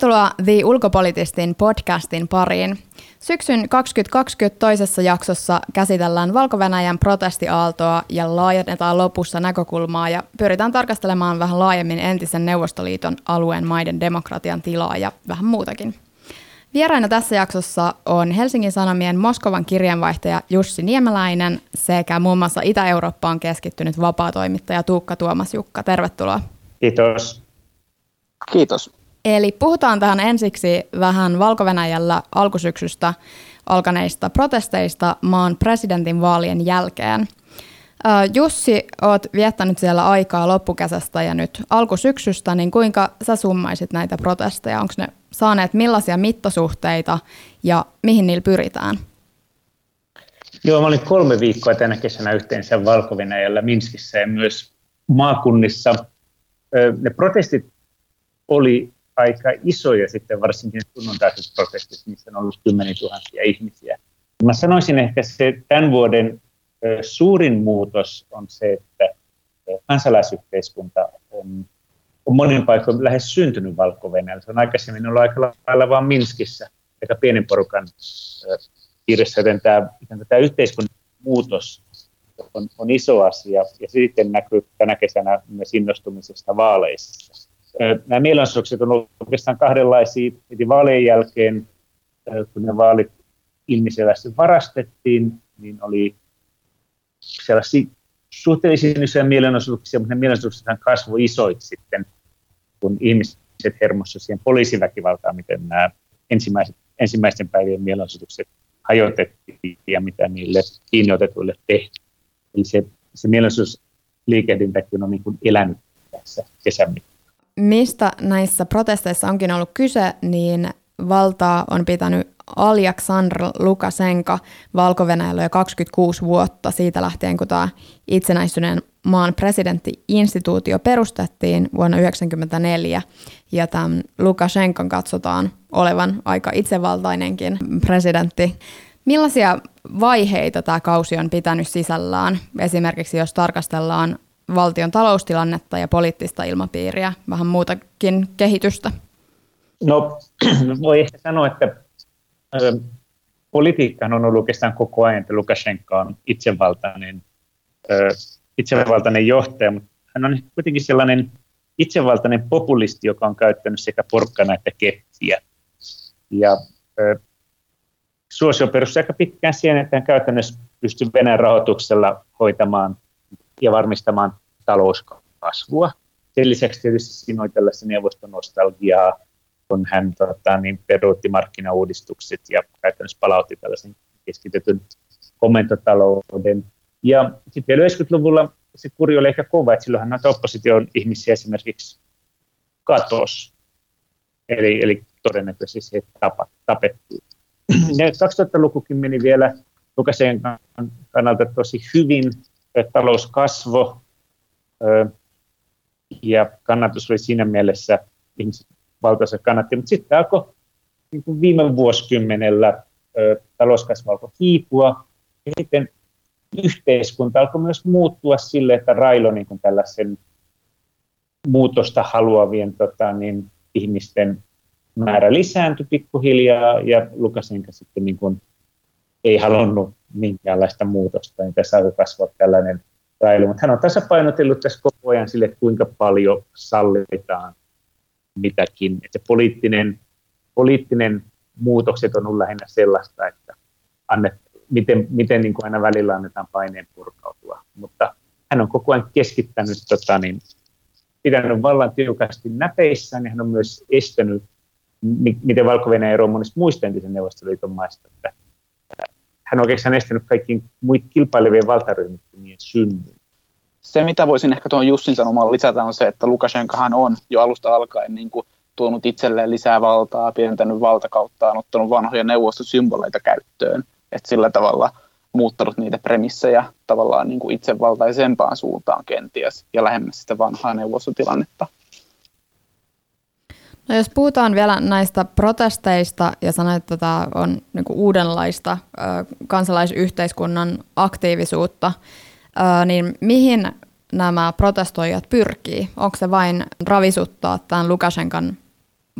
Tervetuloa The Ulkopolitistin podcastin pariin. Syksyn 2020 toisessa jaksossa käsitellään valko protestiaaltoa ja laajennetaan lopussa näkökulmaa ja pyritään tarkastelemaan vähän laajemmin entisen Neuvostoliiton alueen maiden demokratian tilaa ja vähän muutakin. Vieraina tässä jaksossa on Helsingin Sanomien Moskovan kirjanvaihtaja Jussi Niemeläinen sekä muun muassa Itä-Eurooppaan keskittynyt vapaatoimittaja Tuukka Tuomas Jukka. Tervetuloa. Kiitos. Kiitos. Eli puhutaan tähän ensiksi vähän valko alkusyksystä alkaneista protesteista maan presidentin vaalien jälkeen. Jussi, oot viettänyt siellä aikaa loppukesästä ja nyt alkusyksystä, niin kuinka sä summaisit näitä protesteja? Onko ne saaneet millaisia mittasuhteita ja mihin niillä pyritään? Joo, mä olin kolme viikkoa tänä kesänä yhteensä valko Minskissä ja myös maakunnissa. Ne protestit oli aika isoja sitten, varsinkin sunnuntaiset protestit, missä on ollut kymmeniä tuhansia ihmisiä. Mä sanoisin ehkä se tämän vuoden suurin muutos on se, että kansalaisyhteiskunta on, on monin paikoin lähes syntynyt valko -Venäjällä. Se on aikaisemmin ollut aika lailla vain Minskissä, aika pienen porukan piirissä, joten tämä, tämä yhteiskunnan muutos on, on iso asia, ja sitten näkyy tänä kesänä myös innostumisesta vaaleissa. Nämä mielenosoitukset on ollut oikeastaan kahdenlaisia. Heti vaalien jälkeen, kun ne vaalit ilmiselvästi varastettiin, niin oli sellaisia suhteellisen isoja mielenosoituksia, mutta ne mielenosoitukset kasvoi isoiksi sitten, kun ihmiset hermossa siihen poliisiväkivaltaan, miten nämä ensimmäiset, ensimmäisten päivien mielenosoitukset hajotettiin ja mitä niille kiinniotetuille tehtiin. Eli se, se mielenosoitusliikehdintäkin on niin kuin elänyt tässä kesän Mistä näissä protesteissa onkin ollut kyse, niin valtaa on pitänyt Aljaksandr Lukasenka valko jo 26 vuotta siitä lähtien, kun tämä itsenäistyneen maan presidenttiinstituutio perustettiin vuonna 1994. Ja tämän Lukashenkan katsotaan olevan aika itsevaltainenkin presidentti. Millaisia vaiheita tämä kausi on pitänyt sisällään, esimerkiksi jos tarkastellaan valtion taloustilannetta ja poliittista ilmapiiriä, vähän muutakin kehitystä? No voi ehkä sanoa, että politiikka on ollut oikeastaan koko ajan, että Lukashenka on itsevaltainen, itsevaltainen johtaja, mutta hän on kuitenkin sellainen itsevaltainen populisti, joka on käyttänyt sekä porkkana että keppiä. Ja suosio perustuu aika pitkään siihen, että hän käytännössä pystyy Venäjän rahoituksella hoitamaan ja varmistamaan talouskasvua. Sen lisäksi tietysti siinä on tällaista neuvostonostalgiaa, kun hän tota, niin peruutti markkinauudistukset ja käytännössä palautti tällaisen keskitetyn komentotalouden. Ja sitten vielä 90-luvulla se kuri oli ehkä kova, että silloinhan näitä opposition ihmisiä esimerkiksi katos. Eli, eli todennäköisesti he tapa, tapettiin. Ja 2000-lukukin meni vielä Lukaseen kannalta tosi hyvin. Talouskasvo ja kannatus oli siinä mielessä ihmiset valtaisa kannatti. Mutta sitten alkoi niin viime vuosikymmenellä talouskasvu alkoi hiipua ja sitten yhteiskunta alkoi myös muuttua sille, että railo niin kuin tällaisen muutosta haluavien tota, niin, ihmisten määrä lisääntyi pikkuhiljaa ja Lukasenka sitten niin kuin ei halunnut minkäänlaista muutosta, niin tässä alkoi kasvaa tällainen railu. Mutta hän on tasapainotellut tässä koko ajan sille, kuinka paljon sallitaan mitäkin. Että se poliittinen, poliittinen muutokset on ollut lähinnä sellaista, että annet, miten, miten niin kuin aina välillä annetaan paineen purkautua. Mutta hän on koko ajan keskittänyt, tota, niin, pitänyt vallan tiukasti näpeissään ja hän on myös estänyt, miten valko eroaa monista muista entisen Neuvostoliiton maista. Että hän on oikeastaan estänyt kaikkiin muiden kilpailevien valtaryhmittymien synnyn se, mitä voisin ehkä tuohon Jussin sanomaan lisätä, on se, että Lukashenkahan on jo alusta alkaen niin kuin tuonut itselleen lisää valtaa, pienentänyt valtakauttaan, ottanut vanhoja neuvostosymboleita käyttöön, että sillä tavalla muuttanut niitä premissejä tavallaan niin kuin itsevaltaisempaan suuntaan kenties ja lähemmäs sitä vanhaa neuvostotilannetta. No jos puhutaan vielä näistä protesteista ja sanoit, että tämä on niin uudenlaista kansalaisyhteiskunnan aktiivisuutta, niin mihin nämä protestoijat pyrkii? Onko se vain ravisuttaa tämän Lukashenkan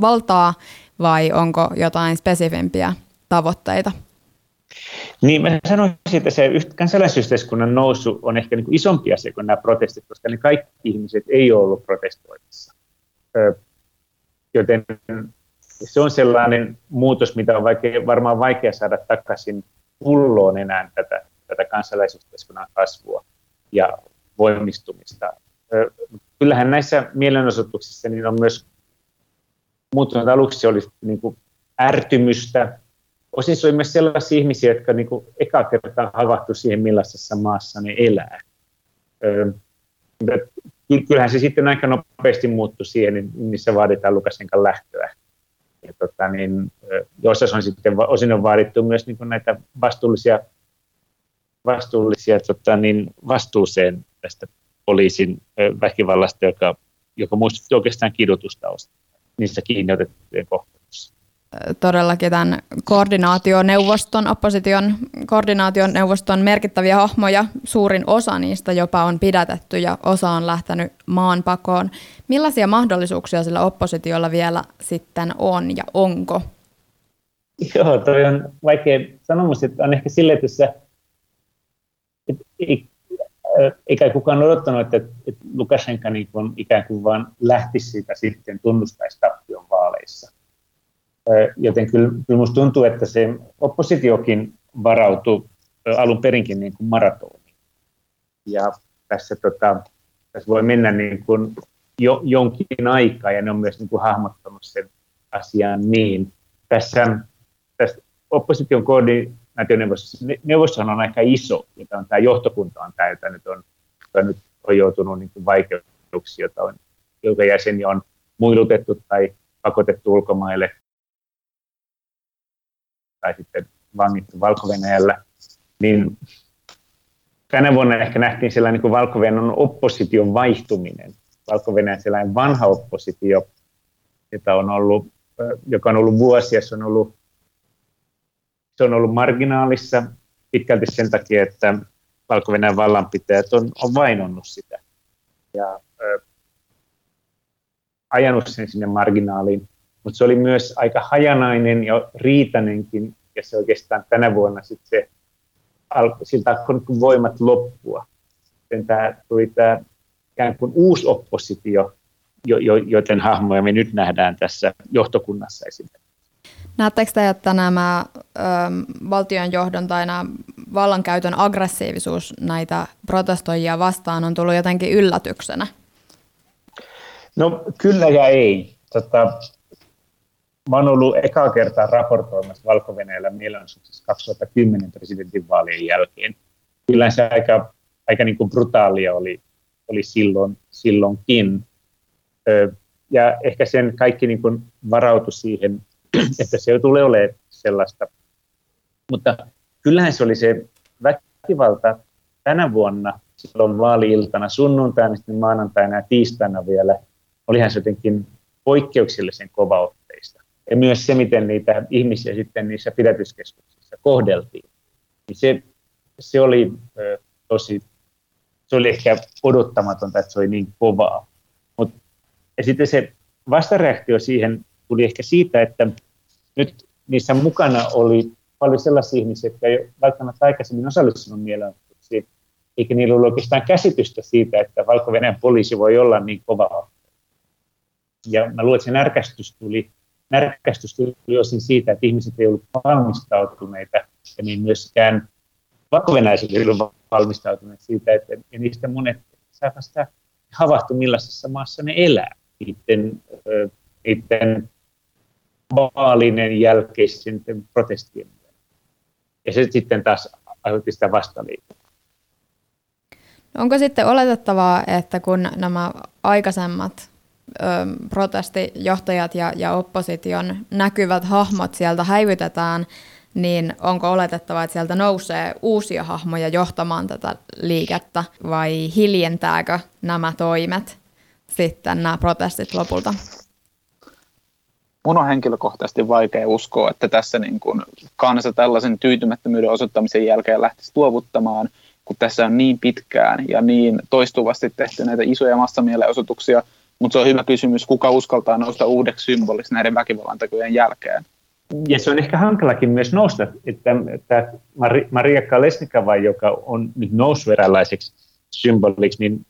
valtaa vai onko jotain spesifimpiä tavoitteita? Niin, mä sanoisin, että se kansalaisyhteiskunnan nousu on ehkä niin kuin isompi asia kuin nämä protestit, koska ne kaikki ihmiset ei ole ollut protestoimassa. Joten se on sellainen muutos, mitä on vaikea, varmaan vaikea saada takaisin pulloon enää tätä, tätä kansalaisyhteiskunnan kasvua ja voimistumista. Kyllähän näissä mielenosoituksissa niin on myös muuttunut aluksi oli niin kuin ärtymystä. Osin se oli myös sellaisia ihmisiä, jotka niin kuin eka kertaa havahtu siihen, millaisessa maassa ne elää. Kyllähän se sitten aika nopeasti muuttui siihen, missä vaaditaan Lukasenkan lähtöä. Ja tota, niin, jossain on sitten osin on vaadittu myös niin näitä vastuullisia, vastuullisia tota, niin vastuuseen tästä poliisin väkivallasta, joka, joka muistutti oikeastaan kidutusta niissä kiinni otettujen kohtelussa. Todellakin tämän koordinaationeuvoston, opposition koordinaationeuvoston merkittäviä hahmoja, suurin osa niistä jopa on pidätetty ja osa on lähtenyt maan pakoon. Millaisia mahdollisuuksia sillä oppositiolla vielä sitten on ja onko? Joo, toi on vaikea sanoa, että on ehkä sille, että, että eikä kukaan odottanut, että, että Lukashenka niin kuin ikään kuin vaan lähtisi siitä sitten tunnustaisi tappion vaaleissa. Joten kyllä, kyllä minusta tuntuu, että se oppositiokin varautui alun perinkin niin kuin maratoniin. Ja tässä, tota, tässä voi mennä niin kuin jo, jonkin aikaa, ja ne on myös niin kuin hahmottanut sen asian niin. Tässä, tässä opposition koodi, neuvosto on aika iso, tämä, on, tämä johtokunta on tämä, jota nyt on, jota nyt on joutunut niin kuin vaikeuksiin, jota on, jonka jäseniä on muilutettu tai pakotettu ulkomaille tai sitten vangittu valko niin tänä vuonna ehkä nähtiin sellainen niin valko opposition vaihtuminen. valko sellainen vanha oppositio, jota on ollut, joka on ollut vuosia, se on ollut se on ollut marginaalissa pitkälti sen takia, että valko vallanpitäjät on, on vainonnut sitä ja ö, ajanut sen sinne marginaaliin. Mutta se oli myös aika hajanainen ja riitanenkin, ja se oikeastaan tänä vuonna sitten se, al, siltä alkoi voimat loppua. Sitten tämä tuli tämä ikään kuin uusi oppositio, jo, jo, joten hahmoja me nyt nähdään tässä johtokunnassa esimerkiksi. Näettekö te, että nämä ö, valtion johdon tai nämä vallankäytön aggressiivisuus näitä protestoijia vastaan on tullut jotenkin yllätyksenä? No kyllä ja ei. Tota, mä olen ollut ekaa kertaa raportoimassa valko mielenosoituksessa 2010 presidentinvaalien jälkeen. Kyllä se aika, aika niin kuin brutaalia oli, oli silloin, silloinkin. Ö, ja ehkä sen kaikki niin kuin varautui siihen että se tulee olemaan sellaista. Mutta kyllähän se oli se väkivalta tänä vuonna, silloin vaali-iltana, sunnuntaina, sitten maanantaina ja tiistaina vielä, olihan se jotenkin poikkeuksellisen kovaotteista. Ja myös se, miten niitä ihmisiä sitten niissä pidätyskeskuksissa kohdeltiin, niin se, se oli ö, tosi, se oli ehkä odottamatonta, että se oli niin kovaa. Mut, ja sitten se vastareaktio siihen tuli ehkä siitä, että nyt niissä mukana oli paljon sellaisia ihmisiä, jotka ei välttämättä aikaisemmin osallistunut mielenosoituksiin, eikä niillä ollut oikeastaan käsitystä siitä, että valko poliisi voi olla niin kova. Ja mä luulen, että se närkästys tuli, närkästys tuli osin siitä, että ihmiset ei ollut valmistautuneita, ja niin myöskään valko ei ollut valmistautuneet siitä, että ja niistä monet saavat sitä havahtu, millaisessa maassa ne elää niiden, niiden vaalinen jälkeisten protestien. Ja se sitten taas aiheutti sitä vastaliikettä. Onko sitten oletettavaa, että kun nämä aikaisemmat protestijohtajat ja, ja opposition näkyvät hahmot sieltä häivytetään, niin onko oletettavaa, että sieltä nousee uusia hahmoja johtamaan tätä liikettä vai hiljentääkö nämä toimet sitten nämä protestit lopulta? mun on henkilökohtaisesti vaikea uskoa, että tässä niin kuin kansa tällaisen tyytymättömyyden osoittamisen jälkeen lähtisi luovuttamaan, kun tässä on niin pitkään ja niin toistuvasti tehty näitä isoja massamielenosoituksia, mutta se on hyvä kysymys, kuka uskaltaa nousta uudeksi symboliksi näiden väkivallantekojen jälkeen. Ja se on ehkä hankalakin myös nousta, että, Maria Kalesnikava, joka on nyt noussut eräänlaiseksi symboliksi, niin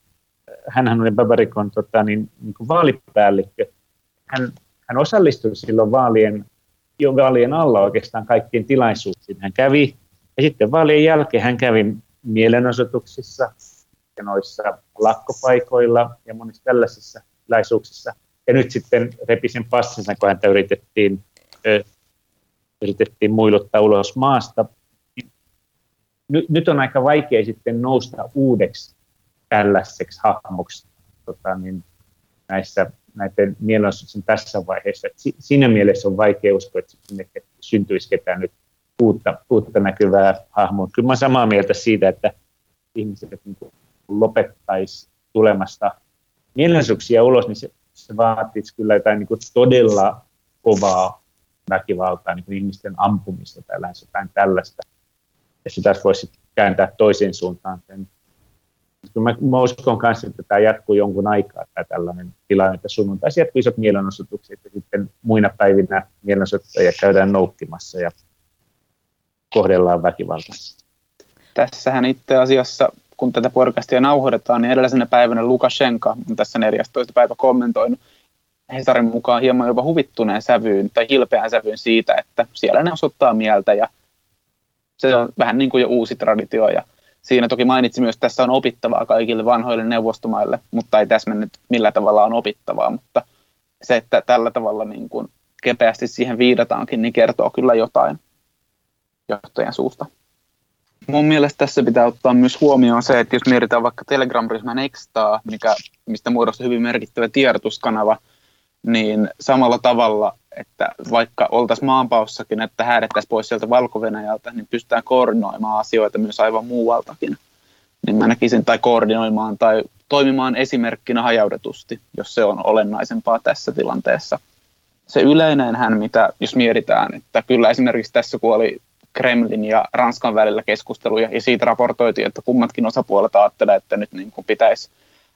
hän oli Babarikon tota, niin, niin kuin vaalipäällikkö. Hän, hän osallistui silloin vaalien, jo vaalien alla oikeastaan kaikkien tilaisuuksiin. Hän kävi, ja sitten vaalien jälkeen hän kävi mielenosoituksissa ja noissa lakkopaikoilla ja monissa tällaisissa tilaisuuksissa. Ja nyt sitten repi sen passinsa, kun häntä yritettiin, ö, yritettiin muiluttaa ulos maasta. Nyt, nyt on aika vaikea sitten nousta uudeksi tällaiseksi hahmoksi tota, niin näissä, näiden mielenosoitusten tässä vaiheessa. Et siinä mielessä on vaikea uskoa, että sinne syntyisi ketään nyt uutta, uutta näkyvää hahmoa. Kyllä mä samaa mieltä siitä, että ihmiset niin lopettaisi tulemasta mielenosoituksia ulos, niin se, se vaatisi kyllä jotain niin kuin todella kovaa väkivaltaa, niin kuin ihmisten ampumista tai lähes jotain tällaista. Ja sitä voisi kääntää toiseen suuntaan. Sen mä, mä uskon kanssa, että tämä jatkuu jonkun aikaa, tämä tällainen tilanne, että sunnuntaisin jatkuu isot mielenosoitukset ja sitten muina päivinä mielenosoittajia käydään noukkimassa ja kohdellaan väkivaltaisesti. Tässähän itse asiassa, kun tätä podcastia nauhoitetaan, niin edellisenä päivänä Lukashenka on tässä 14. päivä kommentoinut Hesarin mukaan hieman jopa huvittuneen sävyyn tai hilpeään sävyyn siitä, että siellä ne osoittaa mieltä ja se on vähän niin kuin jo uusi traditio ja Siinä toki mainitsi myös, että tässä on opittavaa kaikille vanhoille neuvostomaille, mutta ei täsmennyt millä tavalla on opittavaa, mutta se, että tällä tavalla niin kuin kepeästi siihen viidataankin, niin kertoo kyllä jotain johtajan suusta. Mun mielestä tässä pitää ottaa myös huomioon se, että jos mietitään vaikka Telegram-ryhmän Extaa, mikä, mistä muodostui hyvin merkittävä tiedotuskanava, niin samalla tavalla, että vaikka oltaisiin maanpaussakin, että häädettäisiin pois sieltä valko niin pystytään koordinoimaan asioita myös aivan muualtakin. Niin mä näkisin, tai koordinoimaan tai toimimaan esimerkkinä hajautetusti, jos se on olennaisempaa tässä tilanteessa. Se hän, mitä jos mietitään, että kyllä esimerkiksi tässä kun oli Kremlin ja Ranskan välillä keskusteluja, ja siitä raportoitiin, että kummatkin osapuolet ajattelevat, että nyt niin kuin pitäisi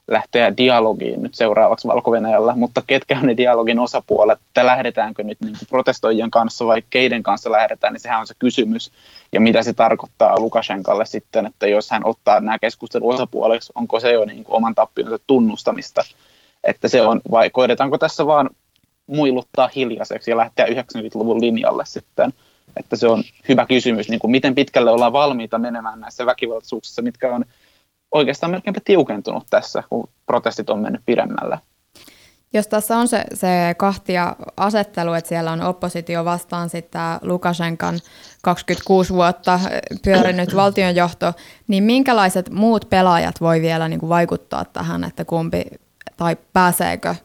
lähteä dialogiin nyt seuraavaksi valko mutta ketkä on ne dialogin osapuolet, että lähdetäänkö nyt niin protestoijien kanssa vai keiden kanssa lähdetään, niin sehän on se kysymys. Ja mitä se tarkoittaa Lukashenkalle sitten, että jos hän ottaa nämä keskustelun osapuoleksi, onko se jo niin kuin oman tappionsa tunnustamista, että se on, vai koidetaanko tässä vaan muiluttaa hiljaiseksi ja lähteä 90-luvun linjalle sitten, että se on hyvä kysymys, niin kuin miten pitkälle ollaan valmiita menemään näissä väkivaltaisuuksissa, mitkä on oikeastaan melkeinpä tiukentunut tässä, kun protestit on mennyt pidemmälle. Jos tässä on se, se kahtia asettelu, että siellä on oppositio vastaan sitten Lukashenkan 26 vuotta pyörinyt valtionjohto, niin minkälaiset muut pelaajat voi vielä niin kuin vaikuttaa tähän, että kumpi tai pääseekö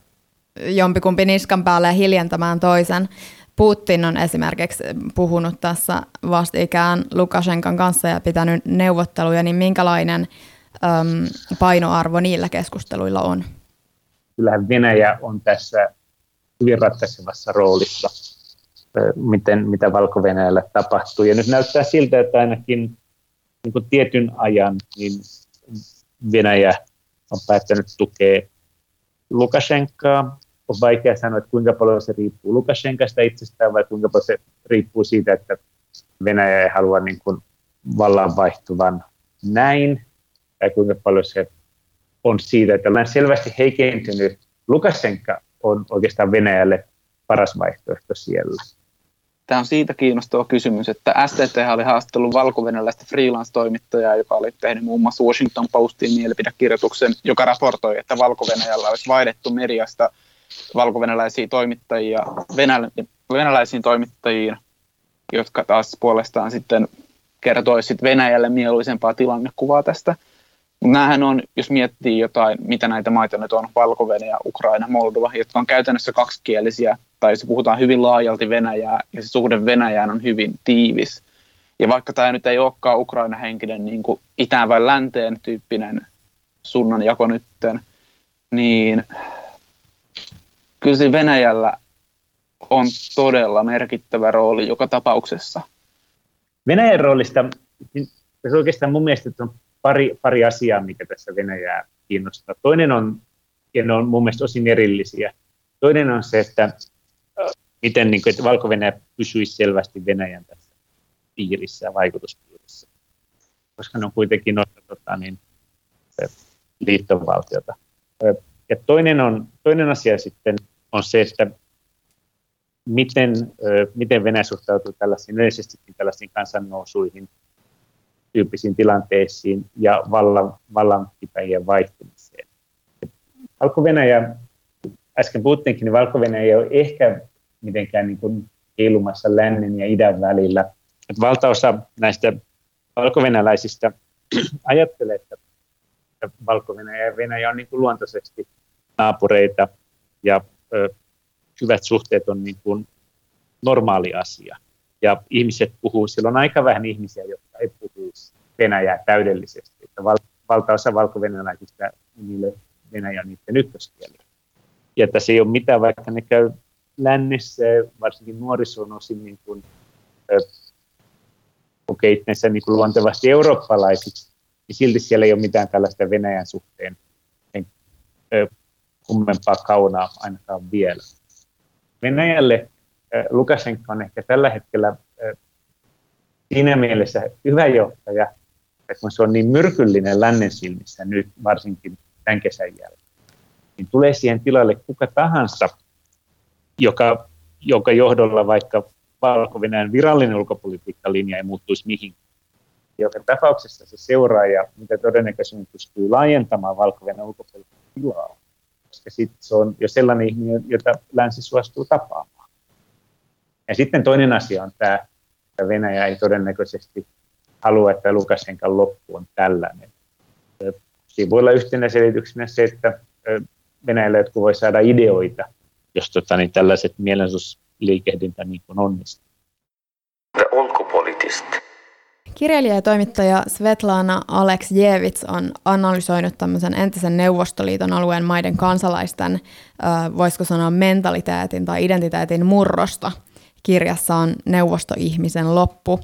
jompikumpi niskan päälle hiljentämään toisen? Putin on esimerkiksi puhunut tässä vastikään Lukashenkan kanssa ja pitänyt neuvotteluja, niin minkälainen äm, painoarvo niillä keskusteluilla on? Kyllähän Venäjä on tässä hyvin ratkaisevassa roolissa, miten, mitä valko tapahtuu. Ja nyt näyttää siltä, että ainakin niin kuin tietyn ajan niin Venäjä on päättänyt tukea Lukashenkaa. On vaikea sanoa, että kuinka paljon se riippuu Lukashenkasta itsestään vai kuinka paljon se riippuu siitä, että Venäjä ei halua niin kuin vallan vaihtuvan näin tai kuinka paljon se on siitä, että olen selvästi heikentynyt. Lukashenka on oikeastaan Venäjälle paras vaihtoehto siellä. Tämä on siitä kiinnostava kysymys, että STT oli haastattellut valko freelance-toimittajaa, joka oli tehnyt muun muassa Washington Postin mielipidekirjoituksen, joka raportoi, että valko olisi vaihdettu mediasta valko toimittajia venäl- venäläisiin toimittajiin, jotka taas puolestaan sitten kertoisivat Venäjälle mieluisempaa tilannekuvaa tästä – näähän on, jos miettii jotain, mitä näitä maita nyt on, valko Ukraina, Moldova, jotka on käytännössä kaksikielisiä, tai se puhutaan hyvin laajalti Venäjää, ja se suhde Venäjään on hyvin tiivis. Ja vaikka tämä nyt ei olekaan Ukraina-henkinen niin kuin itään vai länteen tyyppinen sunnan jako nytten, niin kyllä se Venäjällä on todella merkittävä rooli joka tapauksessa. Venäjän roolista, se oikeastaan mun mielestä on pari, pari asiaa, mikä tässä Venäjää kiinnostaa. Toinen on, ja ne on mun mielestä osin erillisiä, toinen on se, että miten niin kuin, että Valko-Venäjä pysyisi selvästi Venäjän tässä piirissä ja vaikutuspiirissä, koska ne on kuitenkin osa tota, niin, liittovaltiota. Ja toinen, on, toinen asia sitten on se, että miten, miten Venäjä suhtautuu tällaisiin yleisesti tällaisiin kansannousuihin, tyyppisiin tilanteisiin ja vallan, vallanpitäjien vaihtumiseen. Valko-Venäjä, äsken puhuttiinkin, niin Valko-Venäjä ei ole ehkä mitenkään niin kuin heilumassa lännen ja idän välillä. Että valtaosa näistä valkovenäläisistä ajattelee, että Valko-Venäjä ja Venäjä on niin kuin luontaisesti naapureita ja hyvät suhteet on niin kuin normaali asia. Ja ihmiset puhuu, silloin aika vähän ihmisiä, jotka ei puhu Venäjää täydellisesti. Että val, valtaosa valko-venäläisistä niille Venäjä on niiden ykköskieli. Ja tässä ei ole mitään, vaikka ne käy lännessä, varsinkin nuoriso osin niin kuin, kokee itsensä niin kuin luontevasti eurooppalaisiksi, niin silti siellä ei ole mitään tällaista Venäjän suhteen kummempaa kaunaa ainakaan vielä. Venäjälle Lukashenko on ehkä tällä hetkellä siinä mielessä hyvä johtaja, että kun se on niin myrkyllinen lännen silmissä nyt, varsinkin tämän kesän jälkeen, niin tulee siihen tilalle kuka tahansa, joka, joka johdolla vaikka valko virallinen ulkopolitiikkalinja ei muuttuisi mihinkään. Joka tapauksessa se seuraaja, mitä todennäköisemmin pystyy laajentamaan valko ulkopolitiikan tilaa, koska sit se on jo sellainen ihminen, jota länsi suostuu tapaamaan. Ja sitten toinen asia on tämä, että Venäjä ei todennäköisesti halua, että Lukashenkan loppu on tällainen. Siinä voi olla yhtenä selityksenä se, että Venäjällä jotkut voi saada ideoita, jos tota, niin tällaiset mielenosoitusliikehdintä niin onnistuu. The. Kirjailija ja toimittaja Svetlana Aleksjevits on analysoinut tämmöisen entisen Neuvostoliiton alueen maiden kansalaisten, voisiko sanoa mentaliteetin tai identiteetin murrosta. Kirjassa on neuvostoihmisen loppu.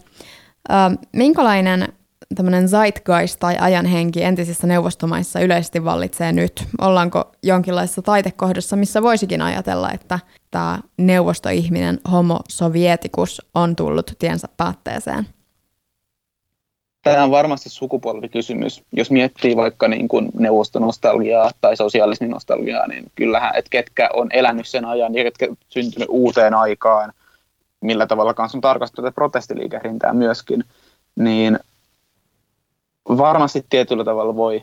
Minkälainen tämmöinen zeitgeist tai ajanhenki entisissä neuvostomaissa yleisesti vallitsee nyt? Ollaanko jonkinlaisessa taitekohdassa, missä voisikin ajatella, että tämä neuvostoihminen homo sovietikus on tullut tiensä päätteeseen? Tämä on varmasti sukupolvikysymys. Jos miettii vaikka niin kuin neuvostonostalgiaa tai sosialisminostalgiaa, niin kyllähän, että ketkä on elänyt sen ajan ja ketkä syntynyt uuteen aikaan, millä tavalla kanssa on tarkastettu protestiliikehdintää myöskin, niin varmasti tietyllä tavalla voi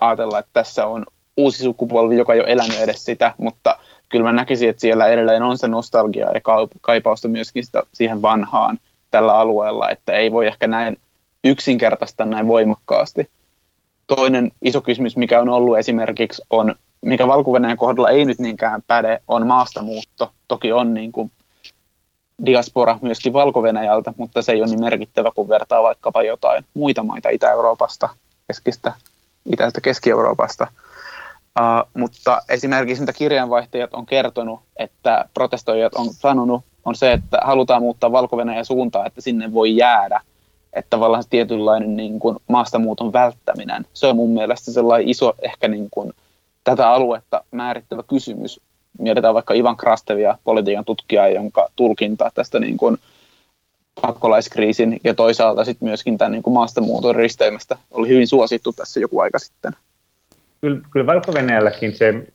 ajatella, että tässä on uusi sukupolvi, joka ei ole elänyt edes sitä, mutta kyllä mä näkisin, että siellä edelleen on se nostalgia ja kaipausta myöskin sitä, siihen vanhaan tällä alueella, että ei voi ehkä näin yksinkertaista näin voimakkaasti. Toinen iso kysymys, mikä on ollut esimerkiksi, on, mikä valko kohdalla ei nyt niinkään päde, on maastamuutto. Toki on niin kuin diaspora myöskin valko mutta se ei ole niin merkittävä, kun vertaa vaikkapa jotain muita maita Itä-Euroopasta, keskistä, Itäistä Keski-Euroopasta. Uh, mutta esimerkiksi mitä kirjanvaihtajat on kertonut, että protestoijat on sanonut, on se, että halutaan muuttaa valko suuntaan, että sinne voi jäädä. Että tavallaan se tietynlainen niin kuin maastamuuton välttäminen, se on mun mielestä sellainen iso ehkä niin kuin, tätä aluetta määrittävä kysymys, mietitään vaikka Ivan Krastevia, politiikan tutkijaa, jonka tulkinta tästä niin kuin pakolaiskriisin ja toisaalta sitten myöskin tämän niin kuin maastamuuton risteymästä oli hyvin suosittu tässä joku aika sitten. Kyllä, kyllä valko se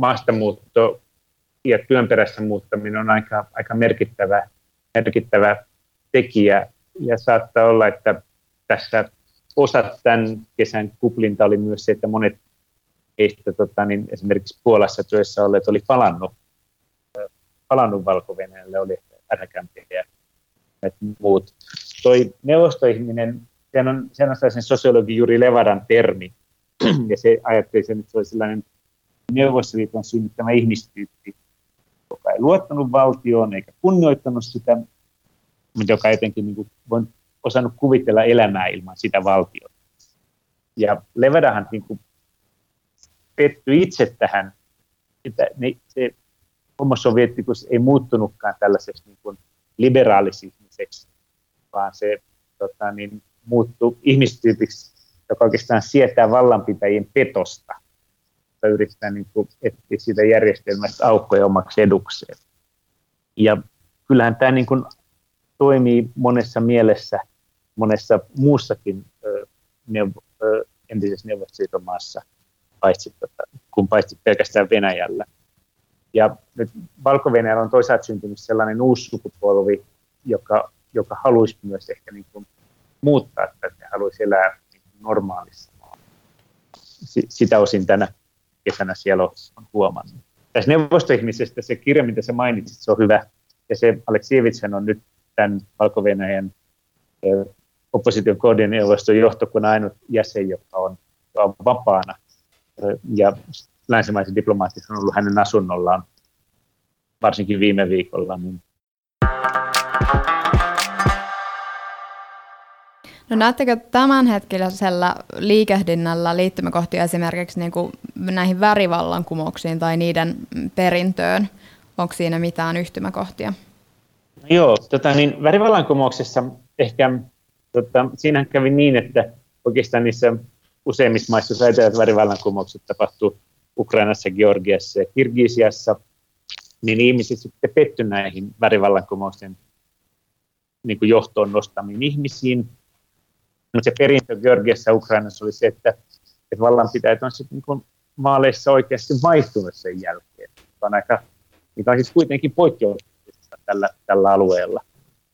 maastamuutto ja työn perässä muuttaminen on aika, aika merkittävä, merkittävä tekijä ja saattaa olla, että tässä osa tämän kesän kuplinta oli myös se, että monet heistä tota, niin esimerkiksi Puolassa työssä olleet oli palannut, palannut valko oli ärhäkämpiä ja muut. Toi neuvostoihminen, sehän on, sehän on sellaisen sosiologi Juri Levadan termi, ja se ajatteli sen, että se oli sellainen Neuvostoliiton synnyttämä ihmistyyppi, joka ei luottanut valtioon eikä kunnioittanut sitä, joka jotenkin niin kuin, on osannut kuvitella elämää ilman sitä valtiota. Ja Levadahan niin kuin, pettyi itse tähän, että ne, se homo sovieticus ei muuttunutkaan tällaiseksi niin kuin liberaalis vaan se tota, niin, muuttui ihmistyypiksi, joka oikeastaan sietää vallanpitäjien petosta, joka yrittää niin kuin etsiä siitä järjestelmästä aukkoja omaksi edukseen. Ja kyllähän tämä niin kuin toimii monessa mielessä, monessa muussakin ö, neuvo, ö, entisessä neuvostoliiton maassa, paitsi, tota, kun paitsi pelkästään Venäjällä. Ja nyt valko on toisaalta syntynyt sellainen uusi sukupolvi, joka, joka haluaisi myös ehkä niin kuin muuttaa tätä, haluaisi elää niin normaalissa Sitä osin tänä kesänä siellä on huomannut. Tässä neuvostoihmisestä se kirja, mitä sä mainitsit, se on hyvä. Ja se Aleksievitsen on nyt tämän valko opposition koordinaatioston johtokunnan ainut jäsen, joka on, on vapaana. Ja länsimaisen diplomaattisen on ollut hänen asunnollaan, varsinkin viime viikolla. Niin No näettekö tämänhetkisellä liikehdinnällä liittymäkohtia esimerkiksi niin kuin näihin värivallankumouksiin tai niiden perintöön? Onko siinä mitään yhtymäkohtia? Joo, tota, niin värivallankumouksessa ehkä, tota, siinähän kävi niin, että oikeastaan niissä useimmissa maissa, jos värivallankumoukset tapahtuu Ukrainassa, Georgiassa ja Kirgisiassa, niin ihmiset sitten petty näihin värivallankumousten niin kuin johtoon nostamiin ihmisiin. Mutta se perintö Georgiassa ja Ukrainassa oli se, että, että vallanpitäjät on sitten niin vaaleissa oikeasti vaihtunut sen jälkeen. On aika, mikä on siis kuitenkin poikkeuksellista tällä, tällä alueella.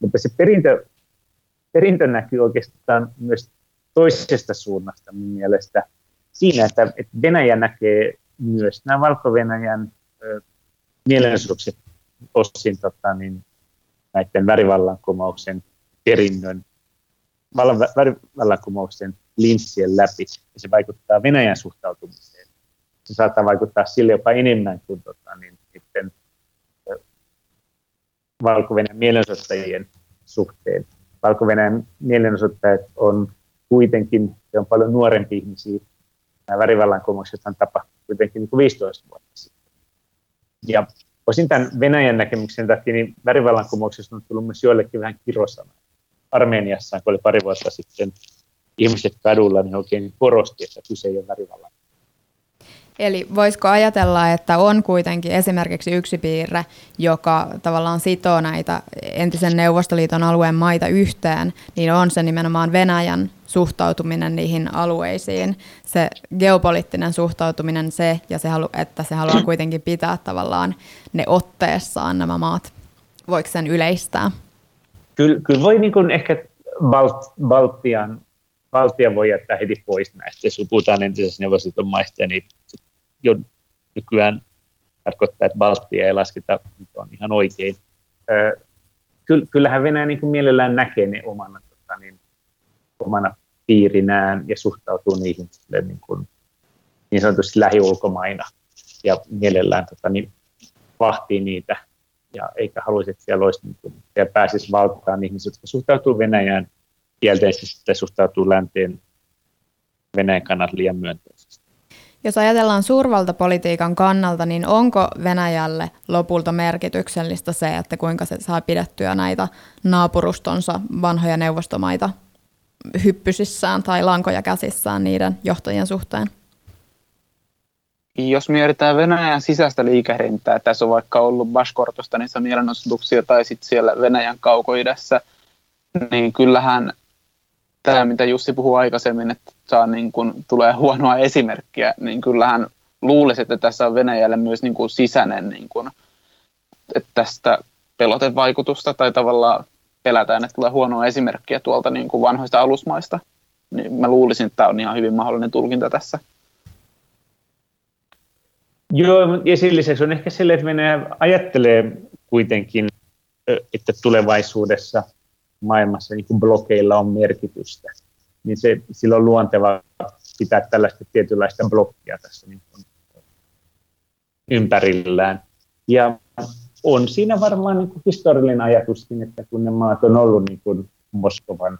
Mutta se perintö, perintö näkyy oikeastaan myös toisesta suunnasta minun mielestä siinä, että, että Venäjä näkee myös nämä Valko-Venäjän mielenosoitukset osin tota, niin, näiden värivallankumouksen perinnön, värivallankumouksen linssien läpi, ja se vaikuttaa Venäjän suhtautumiseen. Se saattaa vaikuttaa sille jopa enemmän kuin tota, niin, Valko-Venäjän mielenosoittajien suhteen. Valko-Venäjän mielenosoittajat on kuitenkin, se on paljon nuorempi ihmisiä. Nämä värivallankumoukset tapahtui kuitenkin niin kuin 15 vuotta sitten. Ja osin tämän Venäjän näkemyksen takia niin värivallankumouksessa on tullut myös joillekin vähän kirosana. Armeniassa, kun oli pari vuotta sitten ihmiset kadulla, niin oikein korosti, että kyse ei ole värivallan Eli voisiko ajatella, että on kuitenkin esimerkiksi yksi piirre, joka tavallaan sitoo näitä entisen Neuvostoliiton alueen maita yhteen, niin on se nimenomaan Venäjän suhtautuminen niihin alueisiin, se geopoliittinen suhtautuminen se, ja se halu, että se haluaa kuitenkin pitää tavallaan ne otteessaan nämä maat. Voiko sen yleistää? Kyllä, kyllä voi niin kuin ehkä Balt, Baltian, Baltia voi jättää heti pois näistä, jos puhutaan entisessä neuvostoliiton maista, niin jo nykyään tarkoittaa, että Baltia ei lasketa, mikä on ihan oikein. Kyllähän Venäjä niin kuin mielellään näkee ne omana, tota, niin, omana piirinään ja suhtautuu niihin niin, kuin, niin sanotusti lähiulkomaina ja mielellään tota, niin, vahtii niitä ja eikä haluaisi, että siellä, olisi, niin kuin, siellä pääsisi valtaan ihmiset, jotka suhtautuu Venäjään kielteisesti tai suhtautuu länteen Venäjän kannalta liian myönteisesti. Jos ajatellaan suurvaltapolitiikan kannalta, niin onko Venäjälle lopulta merkityksellistä se, että kuinka se saa pidettyä näitä naapurustonsa vanhoja neuvostomaita hyppysissään tai lankoja käsissään niiden johtajien suhteen? Jos mietitään Venäjän sisäistä liikehdintää, tässä on vaikka ollut Bashkortostanissa mielenosoituksia tai sitten siellä Venäjän kaukoidässä, niin kyllähän tämä, mitä Jussi puhui aikaisemmin, että saa niin kuin, tulee huonoa esimerkkiä, niin kyllähän luulisi, että tässä on Venäjälle myös niin kuin sisäinen niin kuin, että tästä pelotevaikutusta tai tavallaan pelätään, että tulee huonoa esimerkkiä tuolta niin kuin vanhoista alusmaista. Niin mä luulisin, että tämä on ihan hyvin mahdollinen tulkinta tässä. Joo, ja sen lisäksi on ehkä sille, että Venäjä ajattelee kuitenkin, että tulevaisuudessa maailmassa niin kuin blokeilla on merkitystä. Niin se, silloin on luonteva pitää tällaista tietynlaista blokkia tässä niin kuin ympärillään. Ja on siinä varmaan niin kuin historiallinen ajatuskin, että kun ne maat on ollut niin kuin Moskovan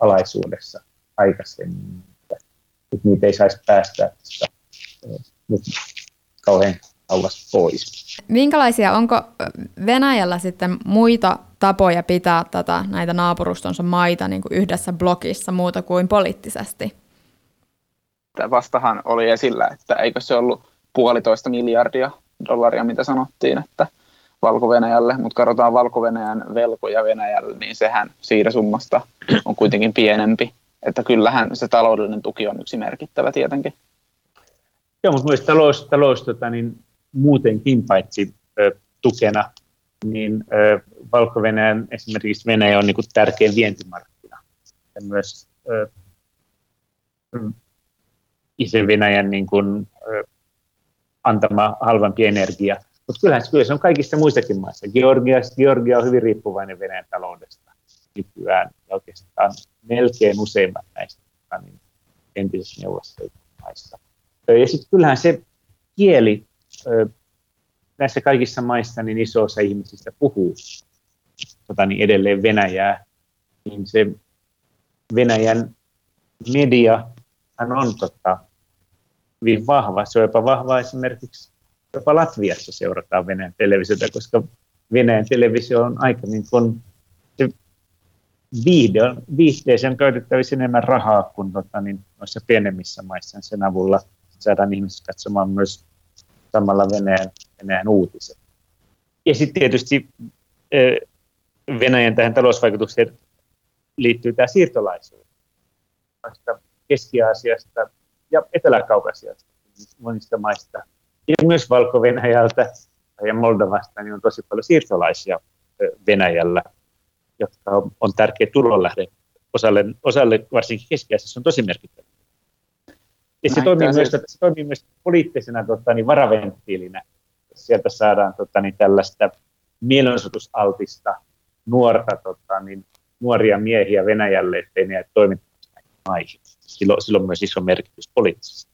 alaisuudessa aikaisemmin, että, niitä ei saisi päästä nyt kauhean kauas pois. Minkälaisia, onko Venäjällä sitten muita tapoja pitää tätä, näitä naapurustonsa maita niin kuin yhdessä blokissa muuta kuin poliittisesti? vastahan oli esillä, että eikö se ollut puolitoista miljardia dollaria, mitä sanottiin, että valko mutta katsotaan valko velkoja Venäjälle, niin sehän siitä summasta on kuitenkin pienempi. Että kyllähän se taloudellinen tuki on yksi merkittävä tietenkin. Joo, mutta myös talous, talous tota, niin muutenkin paitsi ö, tukena, niin ö, valko esimerkiksi Venäjä on niin kuin tärkein vientimarkkina. Ja myös ö, Venäjän niin kuin, ö, antama halvampi energia. Mutta kyllähän kyllä se on kaikissa muissakin maissa. Georgia, Georgia on hyvin riippuvainen Venäjän taloudesta nykyään ja oikeastaan melkein useimmat näistä niin entisessä neuvostoliitossa. Ja sitten kyllähän se kieli näissä kaikissa maissa niin iso osa ihmisistä puhuu tota, niin edelleen Venäjää, niin se Venäjän media on tota, hyvin vahva. Se on jopa vahva esimerkiksi jopa Latviassa seurataan Venäjän televisiota, koska Venäjän televisio on aika niin kuin, se viihde on, viihteeseen käytettävissä enemmän rahaa kuin tota, niin, noissa pienemmissä maissa. Sen avulla saadaan ihmiset katsomaan myös samalla Venäjän, Venäjän uutiset. Ja sitten tietysti Venäjän tähän talousvaikutukseen liittyy tämä siirtolaisuus. Keski-Aasiasta ja Etelä-Kaukasiasta, monista maista, ja myös Valko-Venäjältä ja Moldovasta, niin on tosi paljon siirtolaisia Venäjällä, jotka on tärkeä tulonlähde osalle, osalle varsinkin keski on tosi merkittävä. Ja se toimii, myös, se toimii myös poliittisena tota, niin varaventtiilinä. Sieltä saadaan tota, niin tällaista mielenosoitusaltista nuorta, tota, niin, nuoria miehiä Venäjälle, ettei ne näihin maihin. Silloin, silloin myös iso merkitys poliittisesti.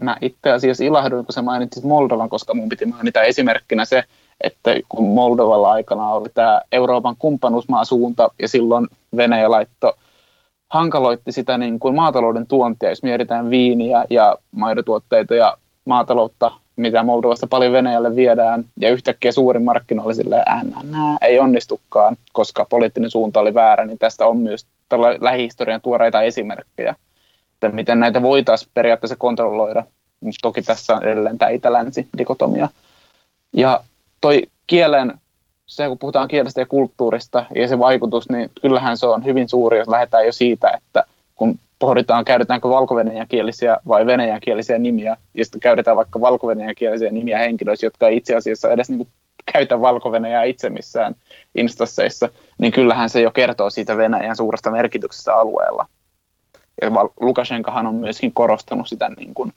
Mä itse asiassa ilahduin, kun sä mainitsit Moldovan, koska mun piti mainita esimerkkinä se, että kun Moldovalla aikana oli tämä Euroopan kumppanuusmaasuunta ja silloin Venäjä laittoi hankaloitti sitä niin kuin maatalouden tuontia, jos mietitään viiniä ja maidotuotteita ja maataloutta, mitä Moldovasta paljon Venäjälle viedään, ja yhtäkkiä suurin markkina oli silleen, nää, ei onnistukaan, koska poliittinen suunta oli väärä, niin tästä on myös tällä lähihistorian tuoreita esimerkkejä, että miten näitä voitaisiin periaatteessa kontrolloida. Mutta toki tässä on edelleen tämä itä-länsi-dikotomia. Ja toi kielen se, kun puhutaan kielestä ja kulttuurista ja se vaikutus, niin kyllähän se on hyvin suuri, jos lähdetään jo siitä, että kun pohditaan, käytetäänkö valko kielisiä vai venäjänkielisiä nimiä, ja sitten käytetään vaikka valko kielisiä nimiä henkilöistä, jotka ei itse asiassa edes niin kuin käytä valko itse missään instansseissa, niin kyllähän se jo kertoo siitä Venäjän suuresta merkityksestä alueella. Ja Lukashenkahan on myöskin korostanut sitä niin kuin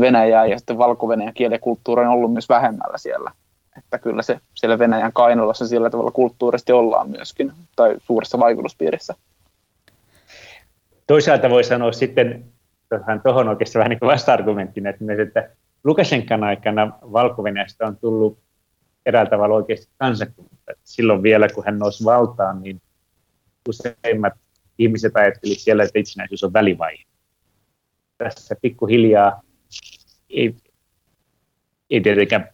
Venäjää, ja sitten valko kielikulttuuri on ollut myös vähemmällä siellä että kyllä se siellä Venäjän kainalossa sillä tavalla kulttuurisesti ollaan myöskin, tai suuressa vaikutuspiirissä. Toisaalta voi sanoa sitten tuohon oikeastaan vähän niin kuin vasta-argumenttina, että, myös, että Lukashenkan aikana valko on tullut eräällä tavalla oikeasti kansakunta. Silloin vielä, kun hän nousi valtaan, niin useimmat ihmiset ajattelivat siellä, että itsenäisyys on välivaihe. Tässä pikkuhiljaa ei, ei tietenkään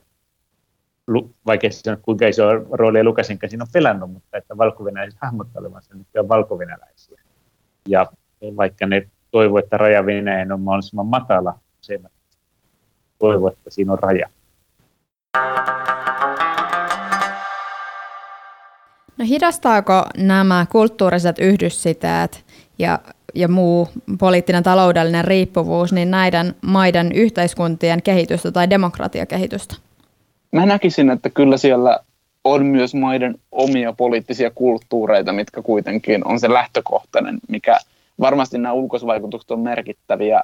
vaikea sanoa, kuinka iso rooli Lukasenka siinä on pelannut, mutta että valkovenäläiset hahmottelevansa nykyään valkovenäläisiä. Ja vaikka ne toivoo, että raja Venäjän on mahdollisimman matala, se toivoo, että siinä on raja. No hidastaako nämä kulttuuriset yhdyssiteet ja, ja muu poliittinen taloudellinen riippuvuus niin näiden maiden yhteiskuntien kehitystä tai demokratiakehitystä? Mä näkisin, että kyllä siellä on myös maiden omia poliittisia kulttuureita, mitkä kuitenkin on se lähtökohtainen, mikä varmasti nämä ulkoisvaikutukset on merkittäviä.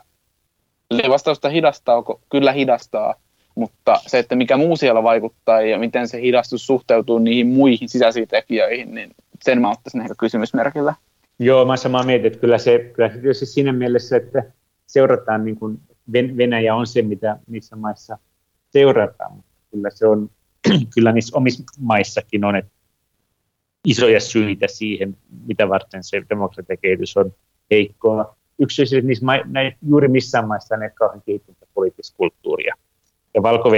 Eli vastausta hidastaa, kyllä hidastaa, mutta se, että mikä muu siellä vaikuttaa ja miten se hidastus suhteutuu niihin muihin sisäisiin tekijöihin, niin sen mä ottaisin ehkä kysymysmerkillä. Joo, mä samaa mieltä, että kyllä se, kyllä se siinä mielessä, että seurataan, niin kuin Venäjä on se, mitä niissä maissa seurataan, kyllä se on, kyllä niissä omissa maissakin on että isoja syitä siihen, mitä varten se demokratiakehitys on heikkoa. Yksi syy, niissä ma- näin, juuri missään maissa ei kauhean kehittynyttä poliittista kulttuuria. Ja valko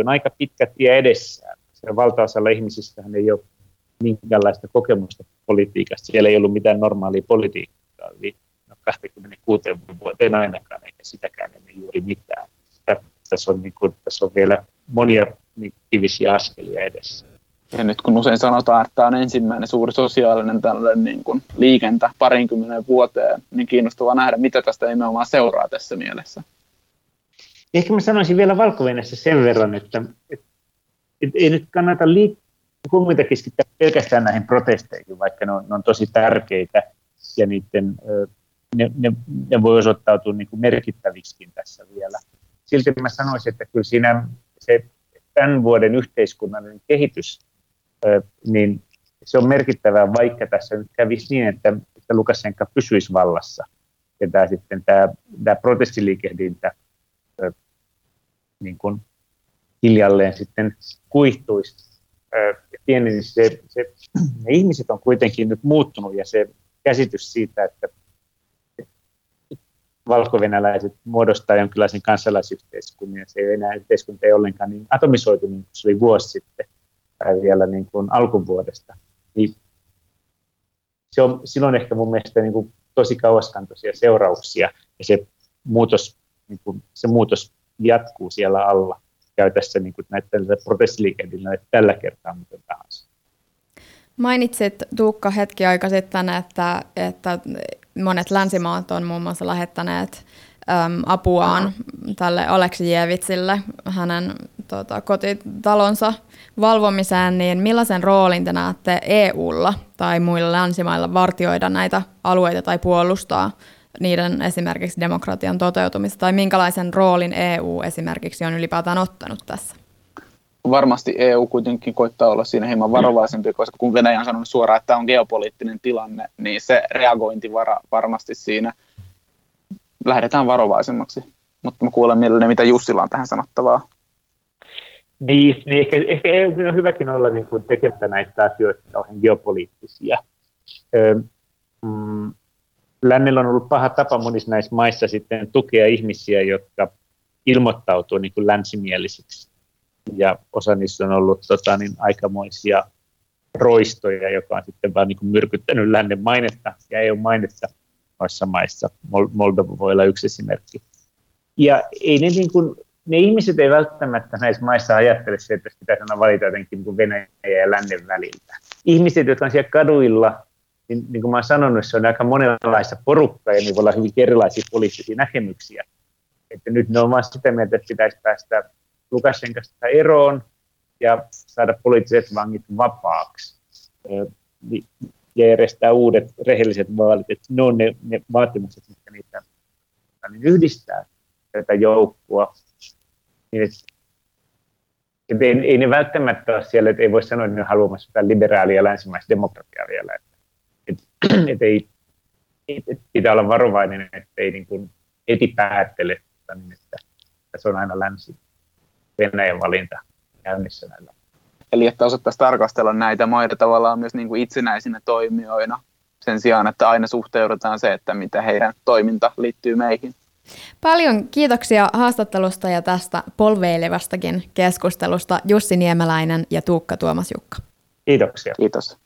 on aika pitkä tie edessään. Se valtaosalla ihmisistä ei ole minkäänlaista kokemusta politiikasta. Siellä ei ollut mitään normaalia politiikkaa. Eli 26 vuoteen ainakaan, eikä sitäkään ennen juuri mitään. Tässä on, niin kuin, tässä on vielä monia niin kivisiä askelia edessä. Ja nyt kun usein sanotaan, että tämä on ensimmäinen suuri sosiaalinen tällainen niin kuin liikentä parinkymmenen vuoteen, niin kiinnostavaa nähdä, mitä tästä nimenomaan seuraa tässä mielessä. Ehkä mä sanoisin vielä valko sen verran, että, että, että ei nyt kannata liik- keskittää pelkästään näihin protesteihin, vaikka ne on, ne on tosi tärkeitä ja niiden, ne, ne, ne voi osoittautua niin kuin merkittäviksikin tässä vielä. Silti mä sanoisin, että kyllä siinä se tämän vuoden yhteiskunnallinen kehitys, niin se on merkittävää, vaikka tässä nyt kävisi niin, että, että Lukashenka pysyisi vallassa. Ja tämä, sitten, tämä, tämä protestiliikehdintä niin kuin hiljalleen sitten kuihtuisi. Pieni, niin se, se, ne ihmiset on kuitenkin nyt muuttunut ja se käsitys siitä, että valkovenäläiset muodostaa jonkinlaisen kansalaisyhteiskunnan ja se ei enää yhteiskunta ei ollenkaan niin atomisoitu niin se oli vuosi sitten tai vielä niin kuin alkuvuodesta. Niin se on silloin ehkä mun mielestä niin kuin tosi kauaskantoisia seurauksia ja se muutos, niin kuin, se muutos jatkuu siellä alla. Käy tässä niin kuin näiden protestiliikehdillä tällä kertaa miten tahansa. Mainitsit Tuukka hetki aika sitten, että, että monet länsimaat on muun muassa lähettäneet äm, apuaan tälle Aleksijevitsille hänen tota, kotitalonsa valvomiseen, niin millaisen roolin te näette EUlla tai muilla länsimailla vartioida näitä alueita tai puolustaa niiden esimerkiksi demokratian toteutumista, tai minkälaisen roolin EU esimerkiksi on ylipäätään ottanut tässä? Varmasti EU kuitenkin koittaa olla siinä hieman varovaisempi, koska kun Venäjä on sanonut suoraan, että tämä on geopoliittinen tilanne, niin se reagointivara varmasti siinä lähdetään varovaisemmaksi. Mutta mä kuulen mielelläni, mitä Jussilla on tähän sanottavaa. Niin, niin ehkä, ehkä EU on hyväkin olla niin kuin tekemättä näistä asioista kauhean geopoliittisia. Ö, mm, lännellä on ollut paha tapa monissa näissä maissa sitten tukea ihmisiä, jotka ilmoittautuu niin kuin länsimielisiksi. Ja osa niissä on ollut tota, niin, aikamoisia roistoja, joka on sitten vaan niin myrkyttänyt lännen mainetta ja EU-mainetta noissa maissa. Moldova voi olla yksi esimerkki. Ja ei ne, niin kuin, ne ihmiset ei välttämättä näissä maissa ajattele se, että pitäisi aina valita jotenkin niin Venäjä ja lännen väliltä. Ihmiset, jotka on siellä kaduilla niin, niin kuin mä olen sanonut, se on aika monenlaista porukkaa ja niin voi olla hyvin erilaisia poliittisia näkemyksiä. Että nyt ne on vain sitä mieltä, että pitäisi päästä Lukashenkasta eroon ja saada poliittiset vangit vapaaksi ja järjestää uudet rehelliset vaalit. Että ne on ne, ne vaatimukset, mitkä niitä niin yhdistää tätä joukkoa. Niin että, että ei, ei, ne välttämättä ole siellä, että ei voi sanoa, että ne on haluamassa jotain liberaalia länsimaista demokratiaa vielä. Että et ei, et pitää olla varovainen, ettei niin kuin heti päättele, niin että se on aina länsi Venäjän valinta käynnissä näillä. Eli että osattaisiin tarkastella näitä maita tavallaan myös niin kuin itsenäisinä toimijoina sen sijaan, että aina suhteudutaan se, että mitä heidän toiminta liittyy meihin. Paljon kiitoksia haastattelusta ja tästä polveilevastakin keskustelusta Jussi Niemeläinen ja Tuukka Tuomas Jukka. Kiitoksia. Kiitos.